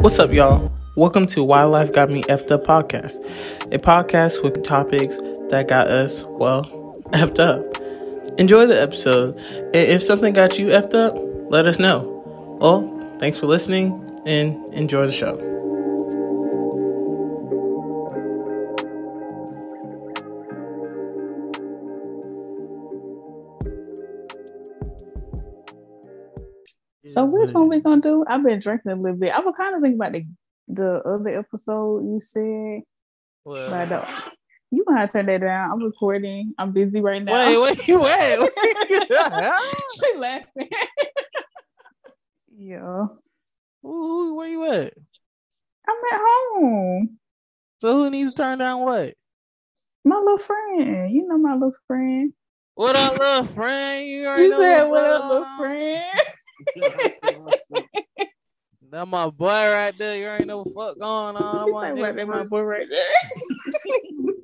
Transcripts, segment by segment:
What's up, y'all? Welcome to Why Life Got Me Effed Up podcast, a podcast with topics that got us, well, effed up. Enjoy the episode. If something got you effed up, let us know. Well, thanks for listening and enjoy the show. So which one we gonna do? I've been drinking a little bit. I was kind of thinking about the the other episode you said. Well, But uh, you gonna have to turn that down. I'm recording. I'm busy right now. wait, wait, wait. wait. she laughing. yeah. Ooh, where you at? I'm at home. So who needs to turn down what? My little friend. You know my little friend. What up, little friend? You already She know said, "What up, little friend?" That my boy right there. You ain't know what fuck going on. I'm on "What, that my boy right there."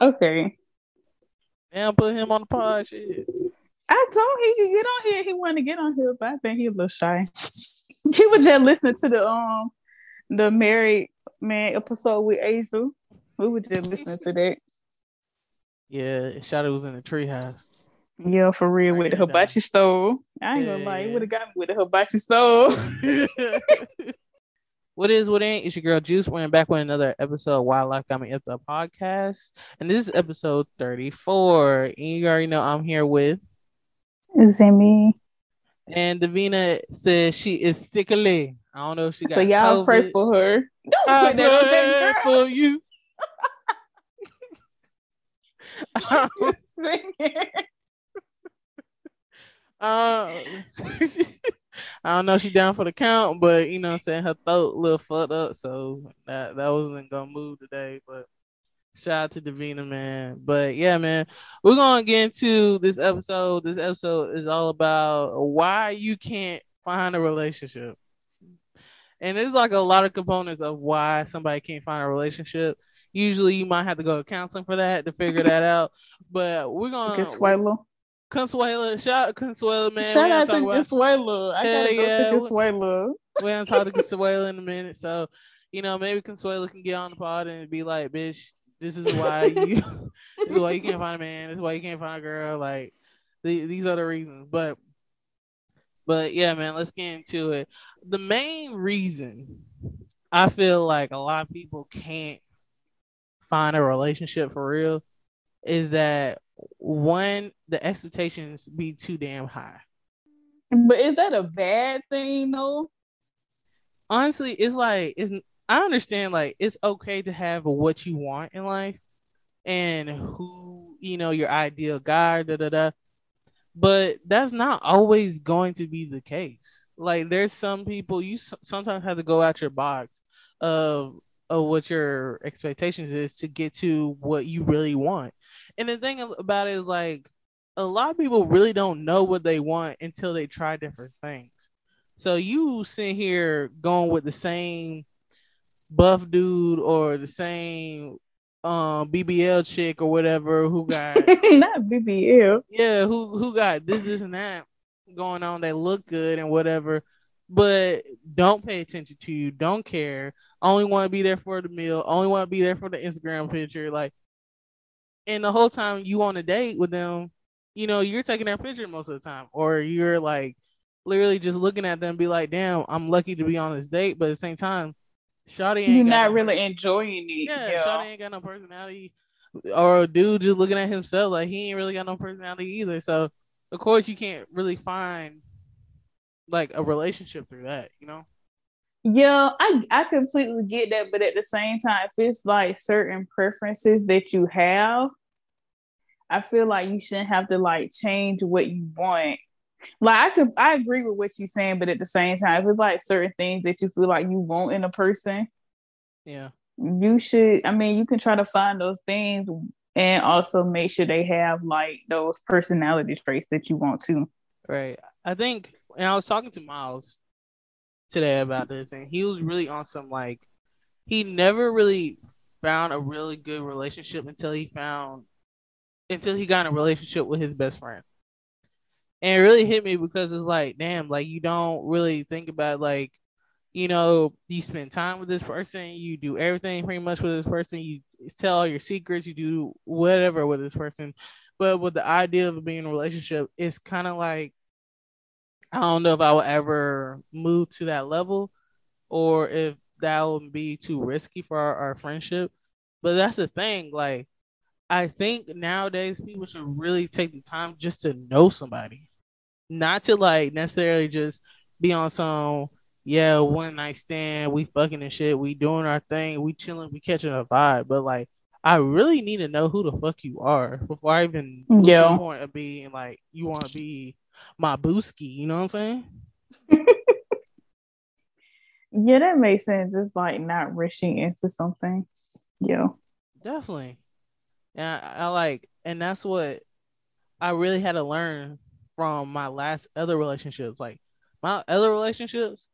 okay. Damn, put him on the pod. Shit. I told him he could get on here. He wanted to get on here, but I think he a little shy. He was just listening to the um the married man episode with Azel. We were just listening to that. Yeah, Shotty was in the treehouse. Yeah, for real with the Breaking it hibachi stove. I ain't Yeah, gonna lie, he would have got me with the hibachi stove. what is, what ain't? It's your girl Juice. We're back with another episode of Why Life Got Me Up the podcast. And this is episode 34. And you already know I'm here with. Zemi. And Devina says she is sickly. I don't know if she got So y'all pray for her. Don't I put that on pray that girl. for you. Singing. Uh, I don't know she down for the count, but you know I'm saying her throat a little fucked up, so that that wasn't gonna move today. But shout out to Devina, man. But yeah, man, we're gonna get into this episode. This episode is all about why you can't find a relationship. And there's like a lot of components of why somebody can't find a relationship. Usually you might have to go to counseling for that to figure that out. But we're gonna Consuelo. Consuela, shout out Consuela, man. Shout out to Consuelo. I gotta go yeah. to Consuelo. We're gonna talk to Consuela in a minute. So, you know, maybe Consuela can get on the pod and be like, bitch, this is why you this is why you can't find a man, this is why you can't find a girl. Like the, these are the reasons. But but yeah, man, let's get into it. The main reason I feel like a lot of people can't find a relationship for real is that one, the expectations be too damn high. But is that a bad thing though? honestly, it's like it's I understand like it's okay to have what you want in life and who you know your ideal guy, da da da. But that's not always going to be the case. Like there's some people you sometimes have to go out your box of of what your expectations is to get to what you really want. And the thing about it is like a lot of people really don't know what they want until they try different things. So you sitting here going with the same buff dude or the same um BBL chick or whatever who got Not BBL. yeah, who who got this, this, and that going on. They look good and whatever, but don't pay attention to you. Don't care. Only want to be there for the meal. Only want to be there for the Instagram picture. Like, and the whole time you on a date with them, you know, you're taking their picture most of the time, or you're like literally just looking at them, and be like, "Damn, I'm lucky to be on this date." But at the same time, Shawty ain't You're not no- really enjoying it. yeah, Yeah. Shawty ain't got no personality. Or a dude just looking at himself like he ain't really got no personality either. So of course you can't really find like a relationship through that, you know? Yeah, I I completely get that, but at the same time, if it's like certain preferences that you have, I feel like you shouldn't have to like change what you want. Like I could I agree with what you're saying, but at the same time, if it's like certain things that you feel like you want in a person, Yeah. you should I mean you can try to find those things and also make sure they have like those personality traits that you want to. Right. I think and I was talking to Miles today about this and he was really on some like he never really found a really good relationship until he found until he got in a relationship with his best friend. And it really hit me because it's like, damn, like you don't really think about like, you know, you spend time with this person, you do everything pretty much with this person, you tell all your secrets, you do whatever with this person. But with the idea of being in a relationship, it's kind of like I don't know if I will ever move to that level or if that would be too risky for our, our friendship. But that's the thing, like I think nowadays people should really take the time just to know somebody, not to like necessarily just be on some yeah one night stand, we fucking and shit, we doing our thing, we chilling, we catching a vibe, but like I really need to know who the fuck you are before I even yeah point of being like you want to be my booski, you know what I'm saying? yeah, that makes sense. Just like not rushing into something. Yeah, definitely. And I, I like, and that's what I really had to learn from my last other relationships. Like my other relationships,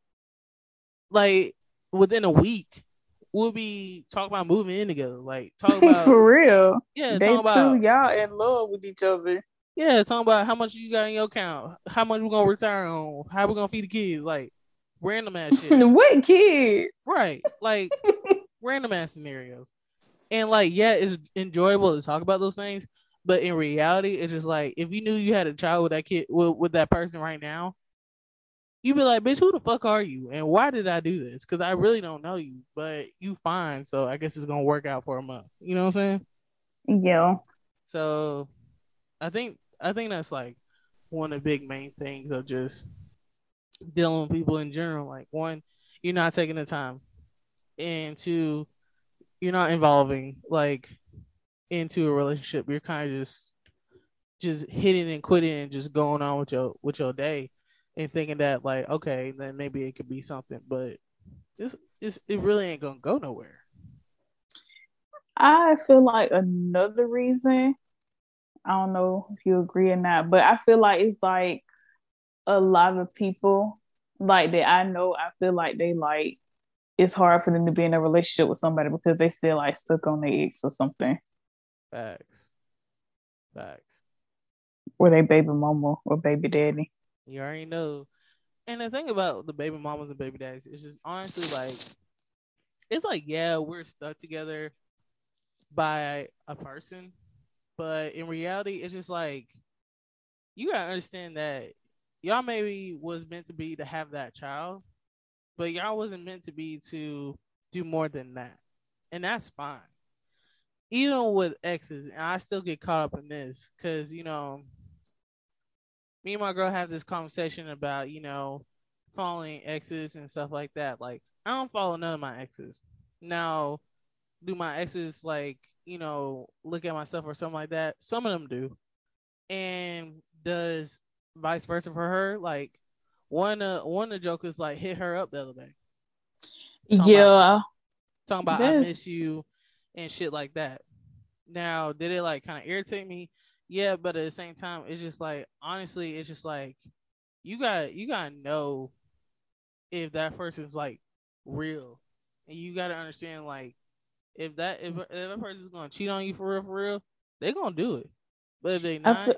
like within a week, we'll be talking about moving in together. Like talk about for real. Yeah, they too y'all in love with each other. Yeah, talking about how much you got in your account, how much we're gonna retire on, how we're gonna feed the kids, like random ass shit. what kid? Right, like random ass scenarios. And like, yeah, it's enjoyable to talk about those things, but in reality, it's just like if you knew you had a child with that kid with, with that person right now, you'd be like, bitch, who the fuck are you? And why did I do this? Because I really don't know you, but you fine. So I guess it's gonna work out for a month. You know what I'm saying? Yeah. So I think I think that's like one of the big main things of just dealing with people in general. Like one, you're not taking the time. And two, you're not involving like into a relationship. You're kind of just just hitting and quitting and just going on with your with your day and thinking that like okay then maybe it could be something but this is it really ain't gonna go nowhere i feel like another reason i don't know if you agree or not but i feel like it's like a lot of people like that i know i feel like they like it's hard for them to be in a relationship with somebody because they still like stuck on their ex or something. Facts. Facts. Or they baby mama or baby daddy. You already know. And the thing about the baby mamas and baby daddies is just honestly like it's like, yeah, we're stuck together by a person, but in reality, it's just like you gotta understand that y'all maybe was meant to be to have that child, but y'all wasn't meant to be to do more than that. And that's fine. Even with exes, and I still get caught up in this because, you know, me and my girl have this conversation about, you know, following exes and stuff like that. Like, I don't follow none of my exes. Now, do my exes like, you know, look at myself or something like that? Some of them do. And does vice versa for her? Like, one uh one of the jokers like hit her up the other day. Talking yeah. About, talking about this... I miss you and shit like that. Now, did it like kind of irritate me? Yeah, but at the same time, it's just like honestly, it's just like you got you gotta know if that person's like real, and you gotta understand like if that if, if that person's gonna cheat on you for real for real, they gonna do it. But if they not, feel,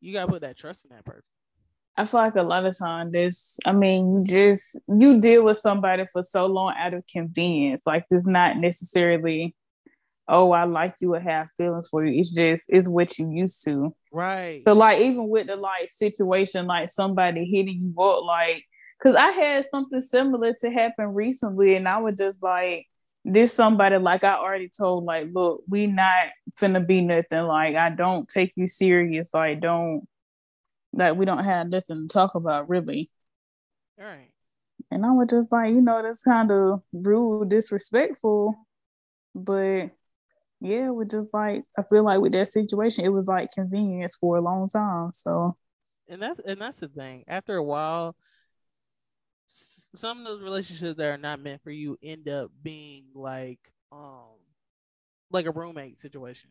you gotta put that trust in that person. I feel like a lot of times this, I mean, you just you deal with somebody for so long out of convenience. Like it's not necessarily, oh, I like you or have feelings for you. It's just it's what you used to. Right. So like even with the like situation, like somebody hitting you up, like because I had something similar to happen recently, and I was just like, this somebody like I already told, like, look, we not finna be nothing. Like I don't take you serious. Like don't that we don't have nothing to talk about really. All right. And I was just like, you know, that's kind of rude, disrespectful. But yeah, we're just like I feel like with that situation, it was like convenience for a long time. So and that's and that's the thing. After a while, some of those relationships that are not meant for you end up being like um like a roommate situation.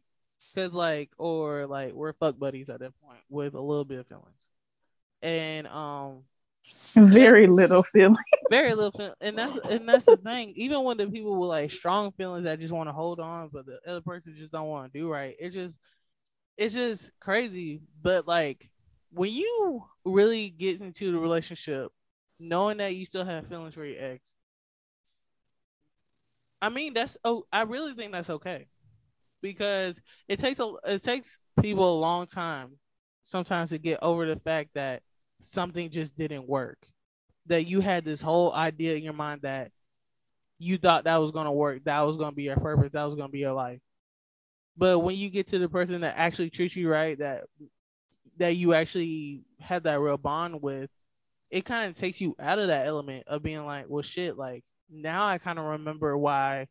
Cause like or like we're fuck buddies at that point with a little bit of feelings. And um very little feeling. Very little feeling. And that's and that's the thing. Even when the people with like strong feelings that just want to hold on, but the other person just don't want to do right. It's just it's just crazy. But like when you really get into the relationship, knowing that you still have feelings for your ex, I mean, that's oh, I really think that's okay because it takes a it takes people a long time sometimes to get over the fact that something just didn't work. That you had this whole idea in your mind that you thought that was gonna work, that was gonna be your purpose, that was gonna be your life. But when you get to the person that actually treats you right, that that you actually had that real bond with, it kind of takes you out of that element of being like, well, shit, like now I kind of remember why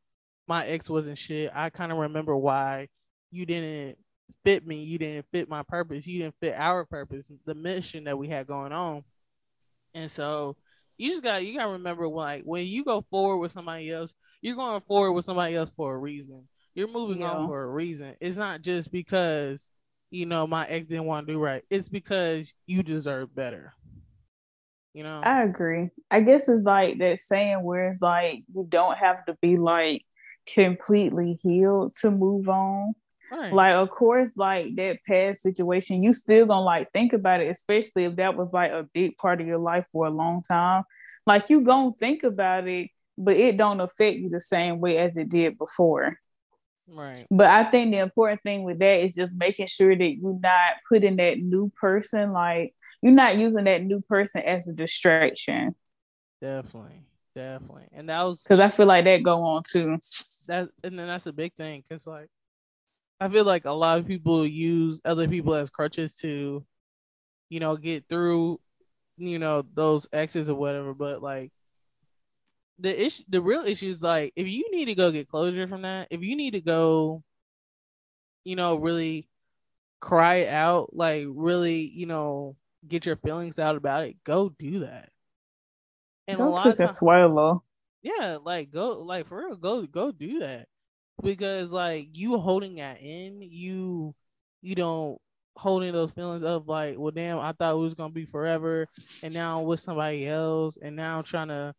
my ex wasn't shit. I kind of remember why you didn't fit me. You didn't fit my purpose. You didn't fit our purpose, the mission that we had going on. And so you just got you got to remember like when you go forward with somebody else, you're going forward with somebody else for a reason. You're moving yeah. on for a reason. It's not just because you know my ex didn't want to do right. It's because you deserve better. You know. I agree. I guess it's like that saying where it's like you don't have to be like completely healed to move on. Right. Like, of course, like that past situation, you still gonna like think about it, especially if that was like a big part of your life for a long time. Like, you gonna think about it, but it don't affect you the same way as it did before. Right. But I think the important thing with that is just making sure that you're not putting that new person, like, you're not using that new person as a distraction. Definitely. Definitely. And that was because I feel like that go on too. That and then that's a big thing because like I feel like a lot of people use other people as crutches to, you know, get through, you know, those exes or whatever. But like, the issue, the real issue is like, if you need to go get closure from that, if you need to go, you know, really cry out, like really, you know, get your feelings out about it, go do that. And go a lot take of time, a swallow. Yeah, like go, like for real, go, go do that because like you holding that in, you you don't holding those feelings of like, well, damn, I thought it was gonna be forever, and now I'm with somebody else, and now I'm trying to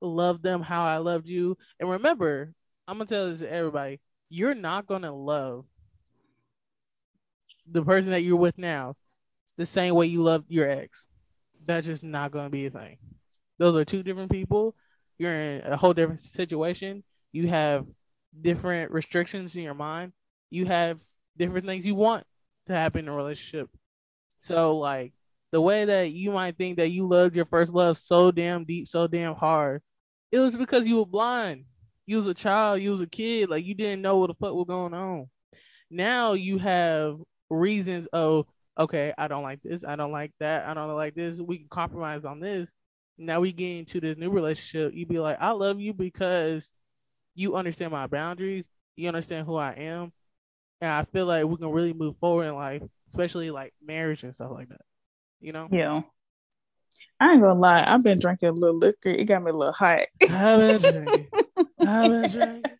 love them how I loved you. And remember, I'm gonna tell this to everybody: you're not gonna love the person that you're with now the same way you loved your ex. That's just not gonna be a thing. Those are two different people. You're in a whole different situation. You have different restrictions in your mind. You have different things you want to happen in a relationship. So like the way that you might think that you loved your first love so damn deep, so damn hard, it was because you were blind. You was a child, you was a kid, like you didn't know what the fuck was going on. Now you have reasons of okay, I don't like this, I don't like that, I don't like this. We can compromise on this. Now we get into this new relationship. You be like, I love you because you understand my boundaries, you understand who I am, and I feel like we can really move forward in life, especially like marriage and stuff like that. You know? Yeah. I ain't gonna lie, I've been drinking a little liquor. It got me a little hot. I've been drinking. I've been drinking.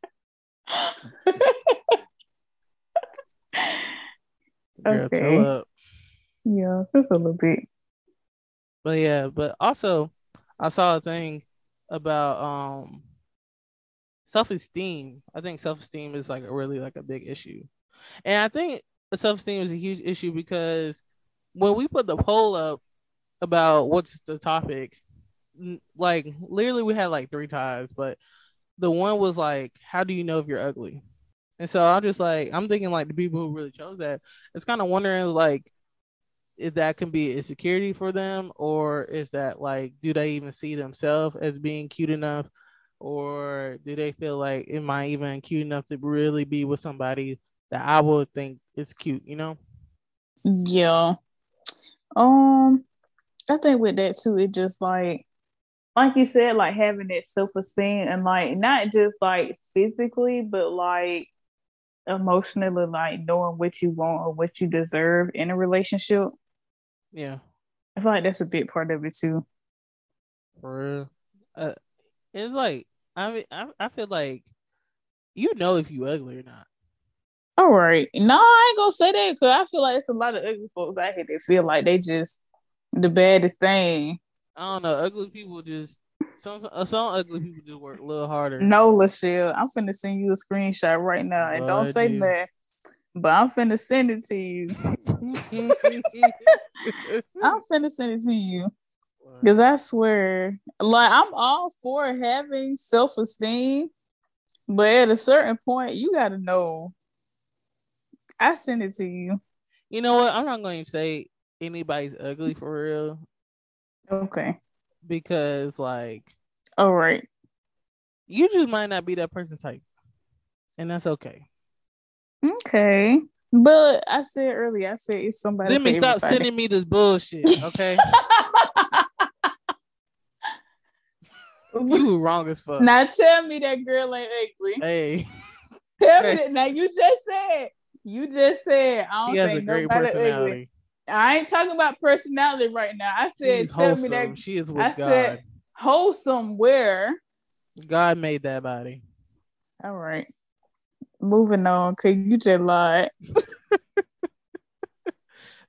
Girl, okay. Yeah, just a little bit. But yeah, but also I saw a thing about um self esteem. I think self esteem is like a really like a big issue, and I think self esteem is a huge issue because when we put the poll up about what's the topic, like literally we had like three ties, but the one was like, how do you know if you're ugly? And so I'm just like, I'm thinking like the people who really chose that, it's kind of wondering like if that can be insecurity for them, or is that like, do they even see themselves as being cute enough or do they feel like am I even cute enough to really be with somebody that I would think is cute, you know? Yeah. Um, I think with that too, it just like like you said, like having that self esteem and like not just like physically, but like emotionally, like knowing what you want or what you deserve in a relationship. Yeah. I feel like that's a big part of it too. For real. Uh, it's like I mean, I I feel like you know if you ugly or not. All right, no, I ain't gonna say that because I feel like it's a lot of ugly folks out here that feel like they just the baddest thing. I don't know. Ugly people just some uh, some ugly people just work a little harder. No, Lachelle, I'm finna send you a screenshot right now, and don't say that. But I'm finna send it to you. I'm finna send it to you. Because I swear, like I'm all for having self esteem, But at a certain point, you gotta know. I send it to you. You know what? I'm not going to say anybody's ugly for real Okay. because like All right. you just might not be that person type, and that's okay. Okay. But I said earlier, I said it's somebody. Let me stop everybody. sending me this bullshit, okay? you wrong as fuck. now tell me that girl ain't ugly. Hey, Tell me that. Now you just said. You just said. I don't she has a think nobody ugly. personality. I ain't talking about personality right now. I said, tell me that She is with I God. said- wholesome where. God made that body. All right. Moving on, cause you just lied.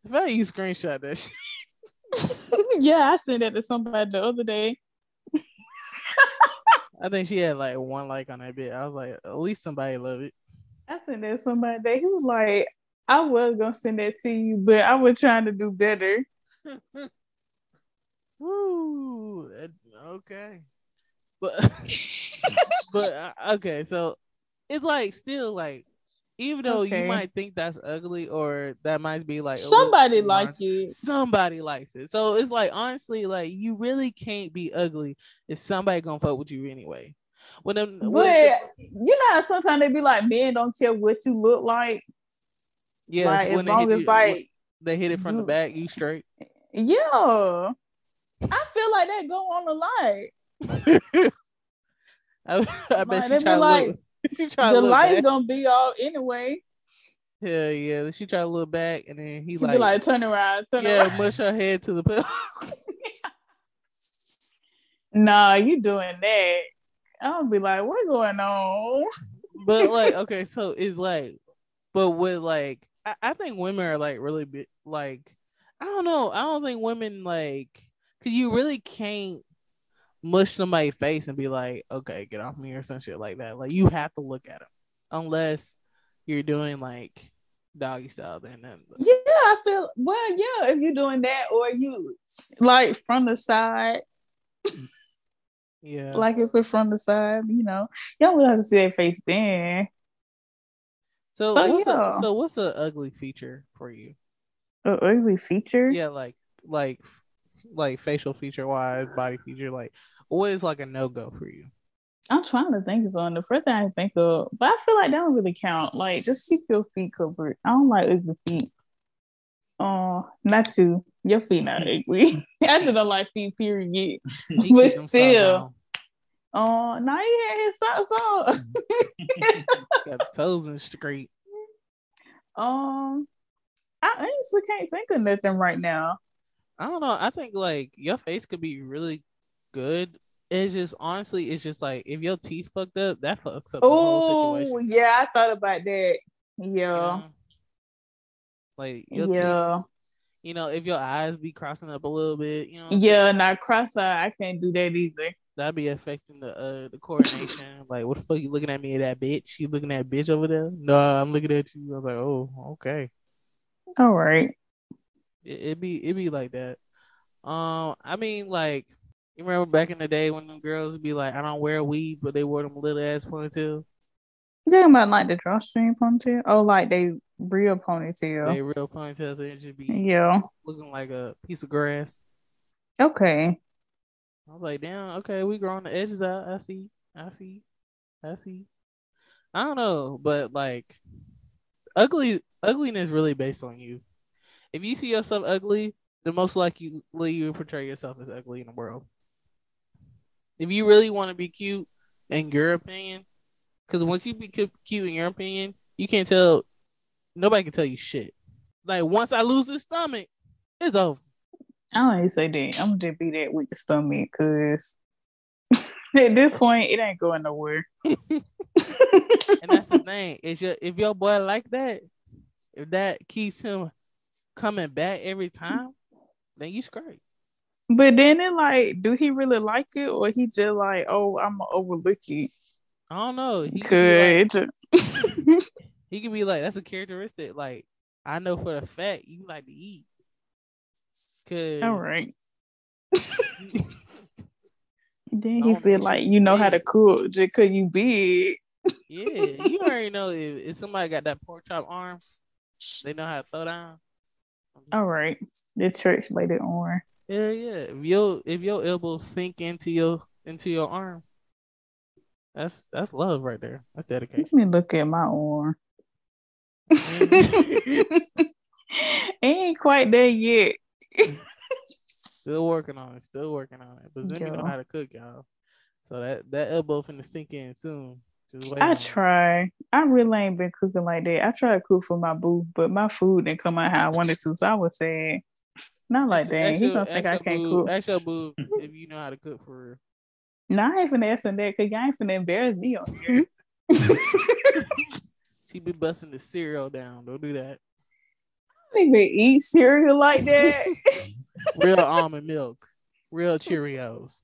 If I you screenshot that shit, yeah, I sent that to somebody the other day. I think she had like one like on that bit. I was like, at least somebody love it. I sent that to somebody that he was like, I was gonna send that to you, but I was trying to do better. Woo. Okay. But but uh, okay, so it's like still like even though Okay. you might think that's ugly or that might be like Somebody like it. somebody likes it. So it's like honestly, like you really can't be ugly if somebody gonna fuck with you anyway. When them, But when- you know, how sometimes they be like, men don't care what you look like. yeah like when as they long as you- like, they hit it from the back, you straight. yeah. I feel like that go on a lot. I, I bet Like, she try to like, look. The to light's back. gonna be off anyway. Hell yeah. She tried to look back and then he like, like, turn around, turn yeah, around. mush her head to the pillow. Nah, you doing that. I'll be like, what's going on? but like, okay, so it's like, but with like, I, I think women are like really big, like, I don't know. I don't think women like, cause you really can't mush somebody's face and be like, okay, get off me or some shit like that. Like, you have to look at them unless you're doing like doggy style. Then, then Yeah, I feel well, yeah, if you're doing that or you like from the side, yeah. like if it's from the side, you know, y'all will have to see their face then. so, so, what's yeah. a, so what's a ugly feature for you? A ugly feature. Yeah, like like like facial feature wise, body feature, like what is like a no go for you? I'm trying to think of something. The first thing I think of, but I feel like that don't really count. Like just keep your feet covered. I don't like ugly feet. Oh, not you. Your feet not mm. ugly. I just don't like feet, period. But still. Oh, uh, now he had his socks on. Mm. got the toes in straight. um, I honestly can't think of nothing right now. I don't know. I think like your face could be really good. It's just honestly, it's just like if your teeth fucked up, that fucks up the whole Oh, situation. yeah, I thought about that. you Yeah, know? Like your teeth, yeah, you know, if your eyes be crossing up a little bit, you know, yeah. not cross eye. I can't do that either. that'd be affecting the uh the coordination. like, what the fuck you looking at me, at that bitch? You looking at bitch over there? No, I'm looking at you. I was like, oh, okay. All right. It, it be it be like that. Um, I mean, like you remember back in the day when them girls would be like, I don't wear weave, but they wore them little ass ponytails. You talking about like the drawstring ponytail? Oh, like they real ponytail. They real ponytails and just be Yeah. looking like a piece of grass. Okay. I was like, damn, okay, we growing the edges out. I see, I see, I see. I don't know, but like, ugly ugliness really based on you. If you see yourself ugly, then most likely you portray yourself as ugly in the world. If you really want to be cute, in your opinion, because once you be cute in your opinion, you can't tell. Nobody can tell you shit. Like once I lose this stomach, it's over. I don't even say that. I'm gonna just be that with the stomach because at this point it ain't going nowhere. And that's the thing. Is your if your boy like that, if that keeps him coming back every time, then you scrape. But then it like, do he really like it or he just like, oh, I'm gonna overlook it? I don't know. He could be like, Good. he could be like that's a characteristic. Like I know for a fact you like to eat. Cause All right. Then he think like you know how to cook just cause you big. Yeah, you already know if, if somebody got that pork chop arm, they know how to throw down. All right, the church laid it on. Yeah, yeah. If your if your elbow sink into your into your arm, that's that's love right there. That's dedication. Let me look at my arm. Mm. Ain't quite there yet. Still working on it. Still working on it. But Zemi know how to cook, y'all. So that that elbow finna sink in soon. I try. I really ain't been cooking like that. I try to cook for my boo, but my food didn't come out how I wanted to. So I was saying, not like that. He don't think I can't boo, cook. Ask your boo if you know how to cook for real. No, I ain't finna ask him that because y'all ain't finna embarrass me on here. she be busting the cereal down. Don't do that. I don't even eat cereal like that. Real almond milk. Real Cheerios.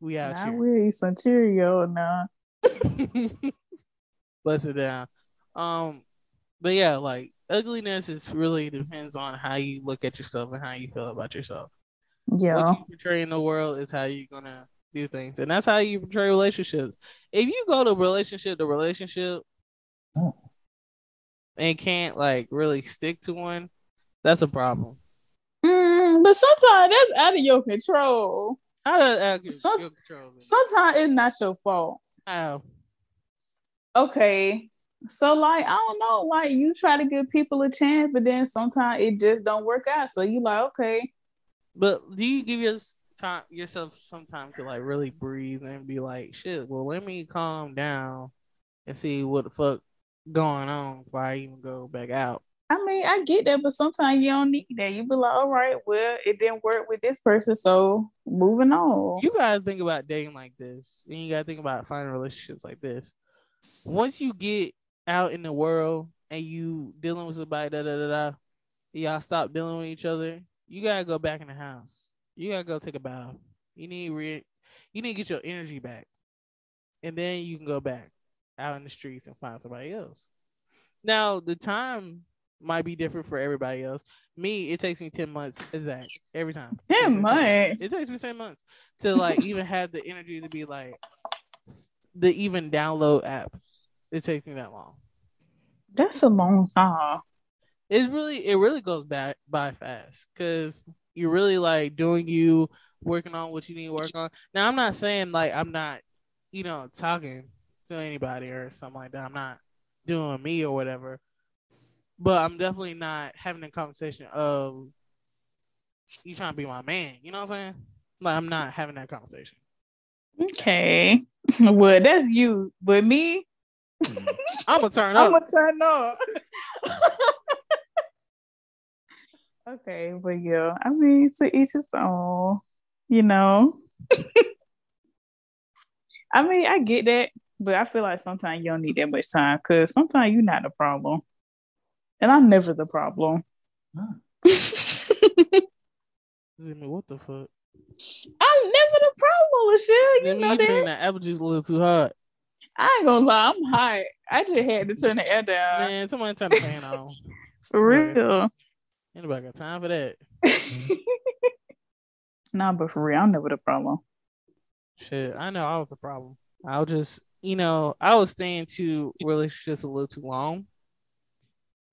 We out nah, here. we eat some Cheerio now. Bust it down. Um, but yeah, like ugliness is really depends on how you look at yourself and how you feel about yourself. Yeah. What you portray in the world is how you're gonna do things, and that's how you portray relationships. If you go to relationship to relationship oh. and can't like really stick to one, that's a problem. Mm, but sometimes that's out of your control. Out of, Some, your control. Sometimes it's not your fault. How? Okay. So like I don't know, like you try to give people a chance, but then sometimes it just don't work out. So you like, okay. But do you give your time yourself some time to like really breathe and be like, shit, well let me calm down and see what the fuck going on before I even go back out. I mean, I get that, but sometimes you don't need that. You be like, all right, well, it didn't work with this person, so moving on. You gotta think about dating like this, and you gotta think about finding relationships like this. Once you get out in the world and you dealing with somebody, da da da da, y'all stop dealing with each other. You gotta go back in the house. You gotta go take a bath. You need re- you need to get your energy back, and then you can go back out in the streets and find somebody else. Now the time might be different for everybody else. Me, it takes me 10 months exact every time. 10 months. It takes me 10 months to like even have the energy to be like the even download app. It takes me that long. That's a long time. It's really it really goes back by fast because you're really like doing you working on what you need to work on. Now I'm not saying like I'm not, you know, talking to anybody or something like that. I'm not doing me or whatever but I'm definitely not having a conversation of you trying to be my man. You know what I'm saying? Like I'm not having that conversation. Okay. Well, that's you. But me, I'm gonna turn up. I'm gonna turn up. okay, but yeah, I mean, to each his own. You know. I mean, I get that, but I feel like sometimes you don't need that much time because sometimes you're not the problem. And I'm never the problem. Huh. what the fuck? I'm never the problem, Michelle. You know you that. that apple juice a little too hot. I ain't gonna lie, I'm hot. I just had to turn the air down. Man, someone turn the fan on. For real. Anybody got time for that? nah, but for real, I'm never the problem. Shit, I know I was the problem. I was just, you know, I was staying to relationships a little too long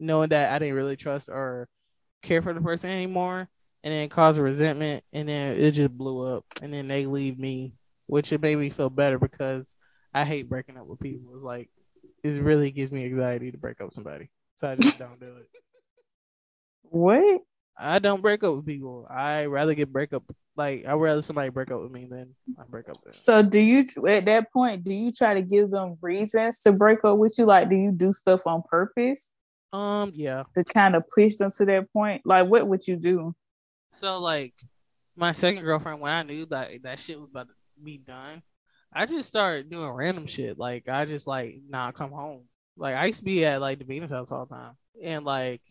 knowing that I didn't really trust or care for the person anymore, and then it caused a resentment, and then it just blew up, and then they leave me, which it made me feel better because I hate breaking up with people. It's like it really gives me anxiety to break up with somebody, so I just don't do it. What? I don't break up with people. I rather get break up. Like I rather somebody break up with me than I break up with. Them. So do you at that point? Do you try to give them reasons to break up with you? Like, do you do stuff on purpose? Um, yeah. To kind of push them to that point. Like, what would you do? So, like, my second girlfriend, when I knew that that shit was about to be done, I just started doing random shit. Like, I just like not come home. Like, I used to be at like the Venus house all the time, and like,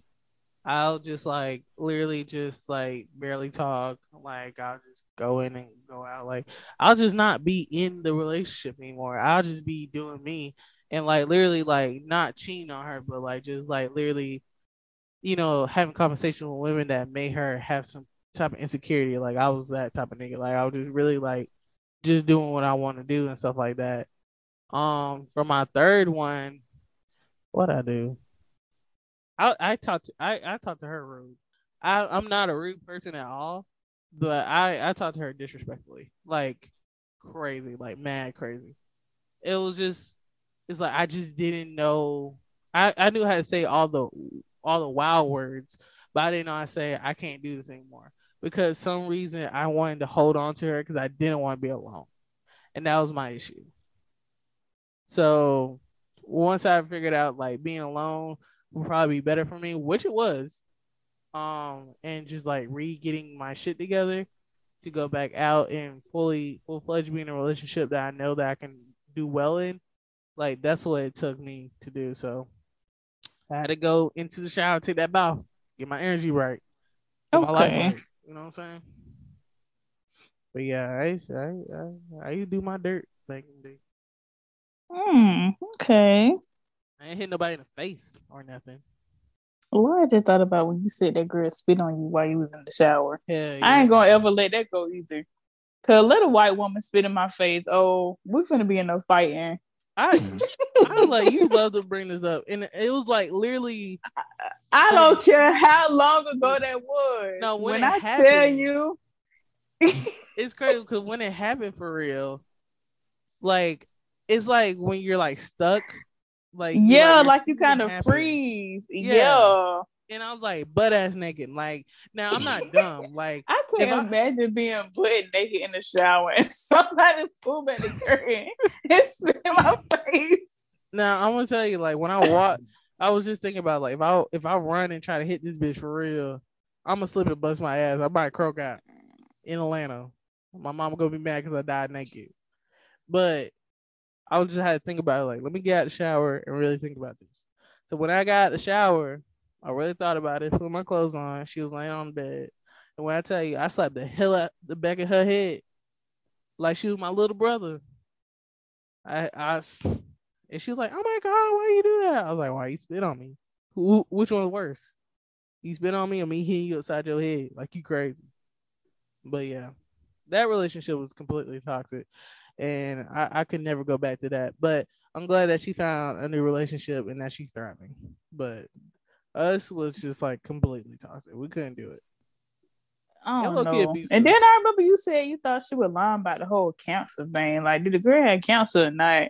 I'll just like literally just like barely talk. Like, I'll just go in and go out. Like, I'll just not be in the relationship anymore. I'll just be doing me and like literally like not cheating on her, but like just like literally, you know, having conversation with women that made her have some type of insecurity. Like I was that type of nigga. Like I was just really like just doing what I want to do and stuff like that. Um, for my third one, what I do? I I talked to, I I talked to her rude. I I'm not a rude person at all, but I I talked to her disrespectfully, like crazy, like mad crazy. It was just it's like I just didn't know. I I knew how to say all the all the wild words, but I didn't know how to say I can't do this anymore because some reason I wanted to hold on to her because I didn't want to be alone, and that was my issue. So once I figured out like being alone would probably be better for me, which it was, um, and just like re getting my shit together to go back out and fully full fledged be in a relationship that I know that I can do well in. Like that's what it took me to do. So I had to go into the shower, take that bath, get my energy right. Get Okay. right. You know what I'm saying? But yeah, I I, I, I used to do my dirt back in the day. Hmm. Okay. I ain't hit nobody in the face or nothing. Well, I just thought about when you said that girl spit on you while you was in the shower. Yeah. I ain't gonna ever let that go either. Cause let a white woman spit in my face. Oh, we're gonna be in no fighting. I, I was like, you love to bring this up, and it was like literally I don't care how long ago that was. No, when it I happened- tell you, it's crazy because when it happened for real, like it's like when you're like stuck, like yeah, you're like you kind of happen. freeze. Yeah. Yeah. And I was like butt ass naked. Like now I'm not dumb. Like I If can't I- imagine being butt naked in the shower and somebody pull back the curtain and spit in my face. now I'm gonna tell you, like when I walk, I was just thinking about like if I if I run and try to hit this bitch for real, I'm gonna slip and bust my ass. I might croak out in Atlanta. My mom gonna be mad because I died naked. But I was just had to think about it, like let me get out the shower and really think about this. So when I got out the shower, I really thought about it, put my clothes on. She was laying on the bed. And when I tell you, I slapped the hell out the back of her head like she was my little brother. I, I, and she was like, "Oh my god, why you do that?" I was like, "Why you spit on me? Who, which one's worse? You spit on me or me hitting you upside your head like you crazy?" But yeah, that relationship was completely toxic, and I, I could never go back to that. But I'm glad that she found a new relationship and that she's thriving. But us was just like completely toxic. We couldn't do it. I don't know. And then I remember you said you thought she was lying about the whole cancer thing. Like, did the girl have cancer or not?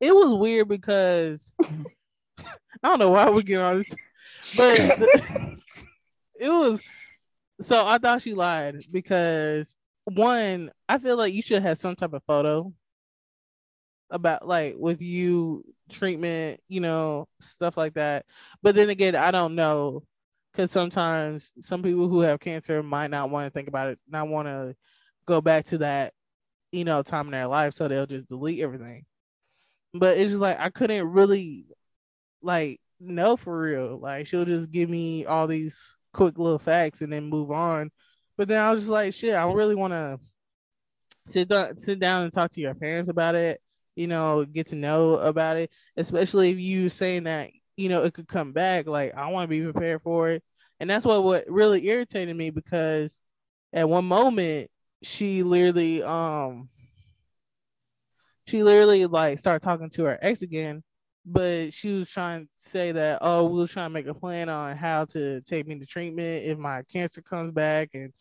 It was weird because I don't know why we get on this, but it was so I thought she lied because one, I feel like you should have some type of photo about like with you treatment, you know, stuff like that. But then again, I don't know because sometimes some people who have cancer might not want to think about it, not want to go back to that, you know, time in their life, so they'll just delete everything. But it's just like I couldn't really like know for real. Like she'll just give me all these quick little facts and then move on. But then I was just like, shit, I really want to sit down, sit down and talk to your parents about it. You know, get to know about it, especially if you saying that you know it could come back. Like I want to be prepared for it, and that's what what really irritated me because at one moment she literally um she literally like started talking to her ex again but she was trying to say that oh we were trying to make a plan on how to take me to treatment if my cancer comes back and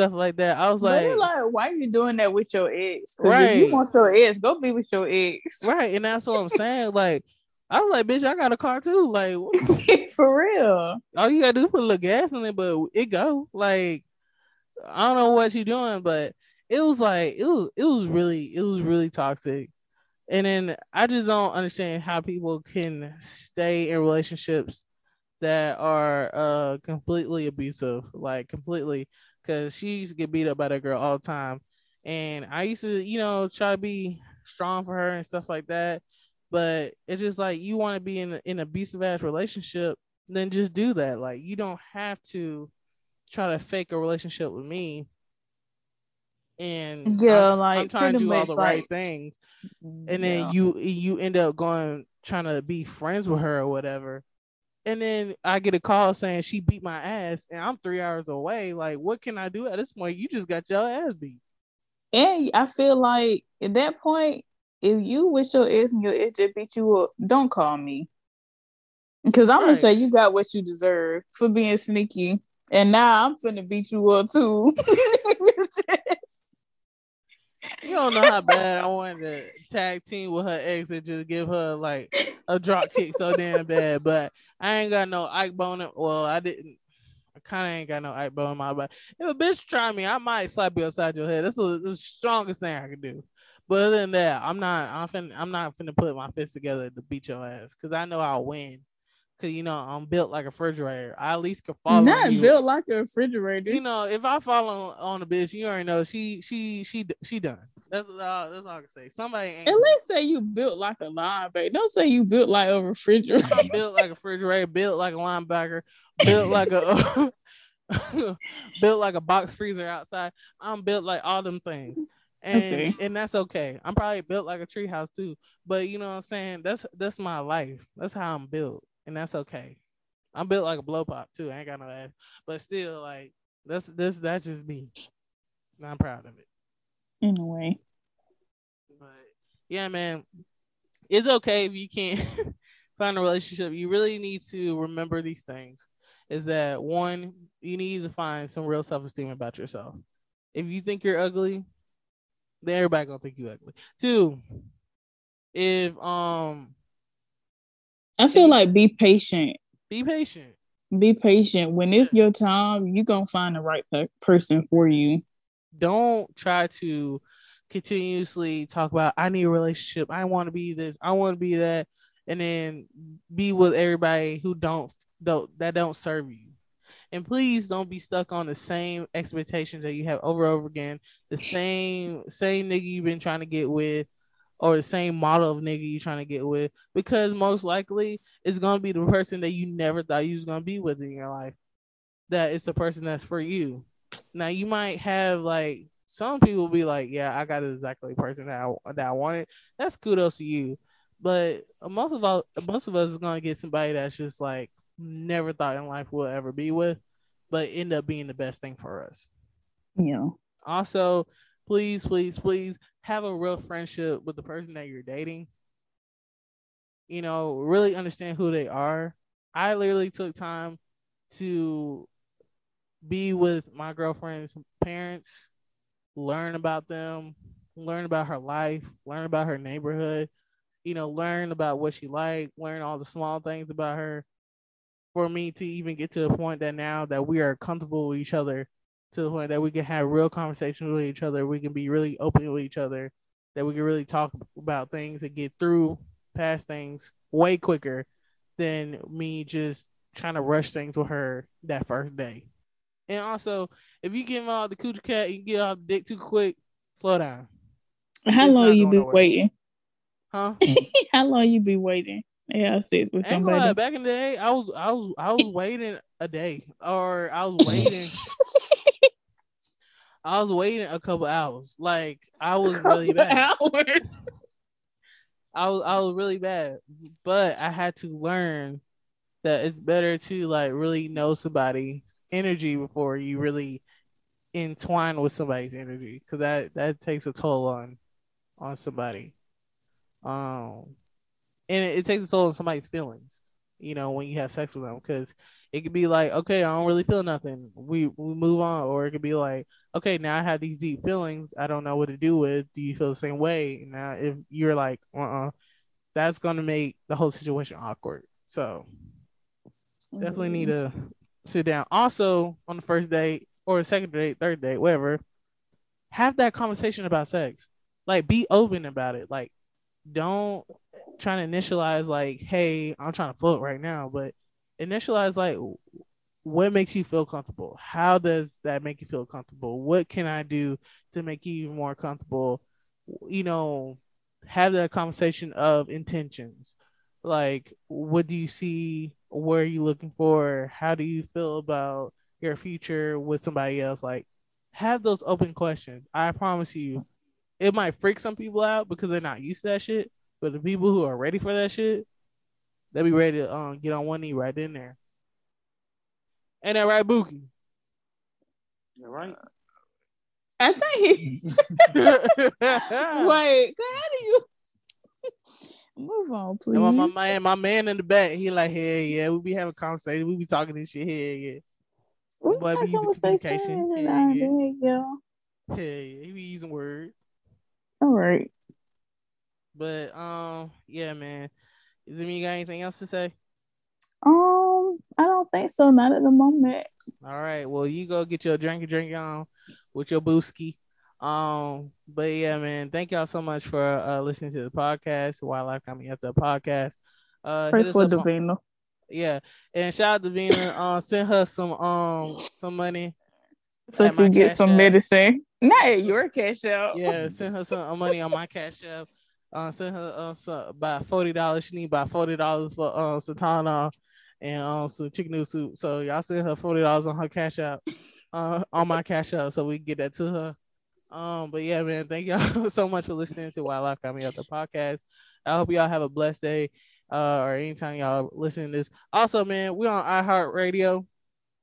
stuff like that i was like, like, why are you doing that with your ex? Right. you want your ex, go be with your ex. right and that's what i'm saying like i was like bitch i got a car too like For real. all you gotta do is put a little gas in it but it go like i don't know what you're doing but it was like it was it was really it was really toxic and then i just don't understand how people can stay in relationships that are uh completely abusive like completely because she used to get beat up by that girl all the time. And i used to you know try to be strong for her and stuff like that. But it's just like you want to be in in an abusive ass relationship then just do that. Like you don't have to try to fake a relationship with me. And Yeah, I'm, like, I'm trying to do all the like- right things mm, and then you you end up going trying to be friends with her or whatever and then i get a call saying she beat my ass and i'm three hours away like what can i do at this point you just got your ass beat And I feel like at that point, if you with your ex and your ex just beat you up, don't call me. Because I'm right. gonna say you got what you deserve for being sneaky. And now I'm finna beat you up too. you don't know how bad I wanted to tag team with her ex and just give her like a drop kick so damn bad. But I ain't got no Ike bone. Well, I didn't. I kind of ain't got no Ike bone in my butt. If a bitch try me, I might slap you upside your head. That's the strongest thing I can do. But other than that, I'm not. I'm finna, I'm not finna put my fist together to beat your ass because I know I'll win. Cause you know I'm built like a refrigerator. I at least can follow. Not you. built like a refrigerator. You know, if I fall on, on a bitch, you already know she she she she done. That's all. That's all I can say. Somebody at least say you built like a linebacker. Don't say you built like a refrigerator. built like a refrigerator. Built like a linebacker. Built like a built like a box freezer outside. I'm built like all them things. And okay. and that's okay. I'm probably built like a treehouse too. But you know what I'm saying? That's that's my life. That's how I'm built and that's okay. I'm built like a blow pop too. I ain't got no ass, but still, like that's this that's just me. I'm proud of it. In a way. But yeah, man, it's okay if you can't find a relationship. You really need to remember these things. Is that one? You need to find some real self esteem about yourself. If you think you're ugly, then everybody gonna think you ugly. Two, if um I feel like be patient. Be patient. Be patient. When it's your time, you're going to find the right pe- person for you. Don't try to continuously talk about, I need a relationship. I want to be this. I want to be that. And then be with everybody who don't, don't that don't serve you. And please don't be stuck on the same expectations that you have over and over again. The same same nigga you've been trying to get with or the same model of nigga you trying to get with because most likely it's gonna be the person that you never thought you was gonna be with in your life. That is the person that's for you. Now you might have like some people be like, yeah, I got exactly the person that I, that I wanted. That's kudos to you. But most of all, most of us is gonna get somebody that's just like never thought in life we'll ever be with, but end up being the best thing for us. Yeah. Also, please, please, please have a real friendship with the person that you're dating. You know, really understand who they are. I literally took time to be with my girlfriend's parents, learn about them, learn about her life, learn about her neighborhood, you know, learn about what she liked, learn all the small things about her for me to even get to the point that now that we are comfortable with each other to the point that we can have real conversations with each other, we can be really open with each other, that we can really talk about things and get through past things way quicker than me just trying to rush things with her that first day. And also, if you give out the coochie cat, you get off the dick too quick, slow down. How it's long you be nowhere. waiting? Huh? How long you be waiting? Yeah, sex with somebody. Back in the day, I was I was I was waiting a day, or I was waiting I was waiting a couple hours. Like I was really bad. Hours. I was I was really bad, but I had to learn that it's better to like really know somebody's energy before you really entwine with somebody's energy because that that takes a toll on on somebody. Um, and it, it takes a toll on somebody's feelings. You know when you have sex with them because it could be like, okay, I don't really feel nothing. We we move on, or it could be like, okay, now I have these deep feelings. I don't know what to do with. Do you feel the same way? Now, if you're like, uh, uh-uh, that's gonna make the whole situation awkward. So mm-hmm. definitely need to sit down. Also, on the first date or the second date, third date, whatever, have that conversation about sex. Like, be open about it. Like, don't try to initialize like, hey, I'm trying to fuck right now, but initialize like what makes you feel comfortable? How does that make you feel comfortable? What can i do to make you even more comfortable? You know have that conversation of intentions. Like what do you see? Where are you looking for? How do you feel about your future with somebody else? Like have those open questions. I promise you it might freak some people out because they're not used to that shit but the people who are ready for that shit They'll be ready to um get on one knee right in there. And that right, Bookie? All right. I think he... Wait, how do you Move on, please. And my, my man, my man in the back, he like, hell yeah, we be having a conversation, we be talking this shit, hell yeah. We boy be using conversation communication. every Yeah, now yeah. yeah. Yeah, he be using words. All right. But um, yeah, man. Is there you got anything else to say? Um, I don't think so. Not at the moment. All right. Well, you go get your drinky drink on with your booski. Um, but yeah, man, thank y'all so much for uh listening to the podcast. Why Life Coming at the podcast. Uh, Pray for on- yeah, and shout out to Vina. Uh, send her some um some money. So she get some App. medicine. Not at your cash out. Yeah, send her some uh, money on my cash app. Uh, send her uh some, about forty dollars. She need about forty dollars for uh Satana and um some chicken noodle soup. So y'all send her forty dollars on her cash app, uh on my cash app, so we can get that to her. Um, but yeah, man, thank y'all so much for listening to Why Life Got Me Up the podcast. I hope y'all have a blessed day. Uh, or anytime y'all listen to this. Also, man, we on iHeartRadio.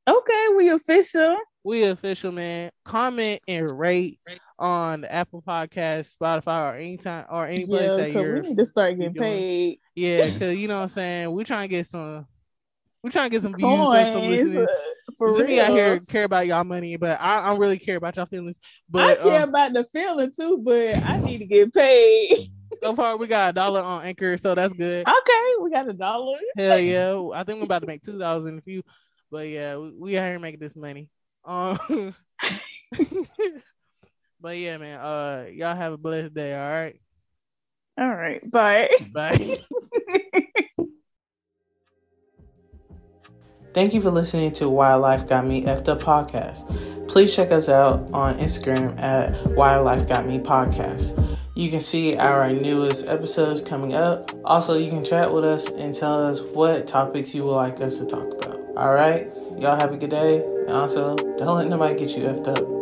Okay, we official. We official, man. Comment and rate on Apple Podcast, Spotify, or anytime or any place Yeah, that because we you're. need to start getting paid. Yeah, because you know what I'm saying. We're trying to get some. We're trying to get some views or some listening. uh, for Cause me out here care about y'all money, but I, I don't really care about y'all feelings. But I care um, about the feeling too, but I need to get paid. so far we got a dollar on Anchor, so that's good. okay, we got a dollar. Hell yeah! I think we're about to make two dollars in a few, but yeah, we, we out here making this money. Um, but yeah, man. Uh, y'all have a blessed day. All right, All right, bye. bye. Thank you for listening to Why Life Got Me Effed Up podcast. Please check us out on Instagram at Why Life Got Me podcast. You can see our newest episodes coming up. Also, you can chat with us and tell us what topics you would like us to talk about. All right, y'all have a good day. And also, don't let nobody get you effed up.